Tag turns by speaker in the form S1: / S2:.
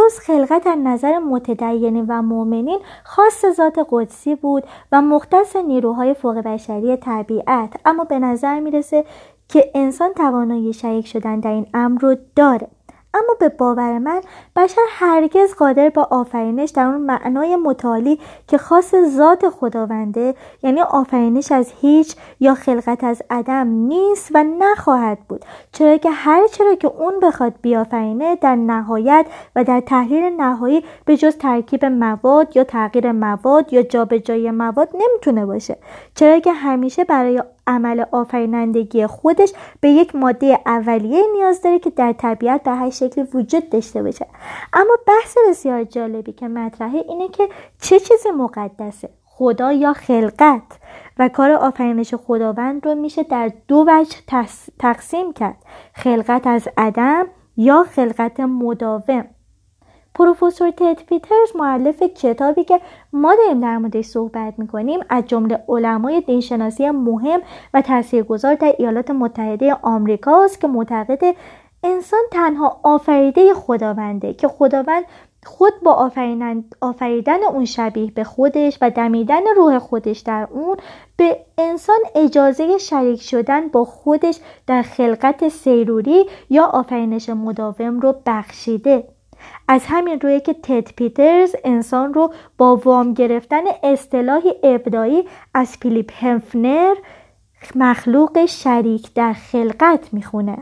S1: امروز خلقت از نظر متدینین و مؤمنین خاص ذات قدسی بود و مختص نیروهای فوق بشری طبیعت. اما به نظر می‌رسه که انسان توانایی شریک شدن در این امر رو داره. اما به باور من بشر هرگز قادر با آفرینش در اون معنای متعالی که خاص ذات خداونده یعنی آفرینش از هیچ یا خلقت از عدم نیست و نخواهد بود. چرا که هر چرا که اون بخواد بیافرینه در نهایت و در تحلیل نهایی به جز ترکیب مواد یا تغییر مواد یا جابجایی مواد نمی‌تونه باشه. چرا که همیشه برای عمل آفرینندگی خودش به یک ماده اولیه نیاز داره که در طبیعت به شکلی وجود داشته باشه. اما بحث بسیار جالبی که مطرحه اینه که چه چیزی مقدسه؟ خدا یا خلقت؟ و کار آفرینش خداوند رو میشه در دو وجه تقسیم کرد. خلقت از عدم یا خلقت مداوم. پروفسور تد پیترز معلف کتابی که ما داریم در موردش صحبت می‌کنیم از جمله علمای دینشناسی مهم و تاثیرگذار در ایالات متحده آمریکا است که معتقد انسان تنها آفریده خداونده که خداوند خود با آفریدن اون شبیه به خودش و دمیدن روح خودش در اون به انسان اجازه شریک شدن با خودش در خلقت سیروری یا آفرینش مداوم رو بخشیده. از همین روی که تد پیترز انسان رو با وام گرفتن اصطلاحی ابدایی از فیلیپ هنفنر مخلوق شریک در خلقت می‌خونه.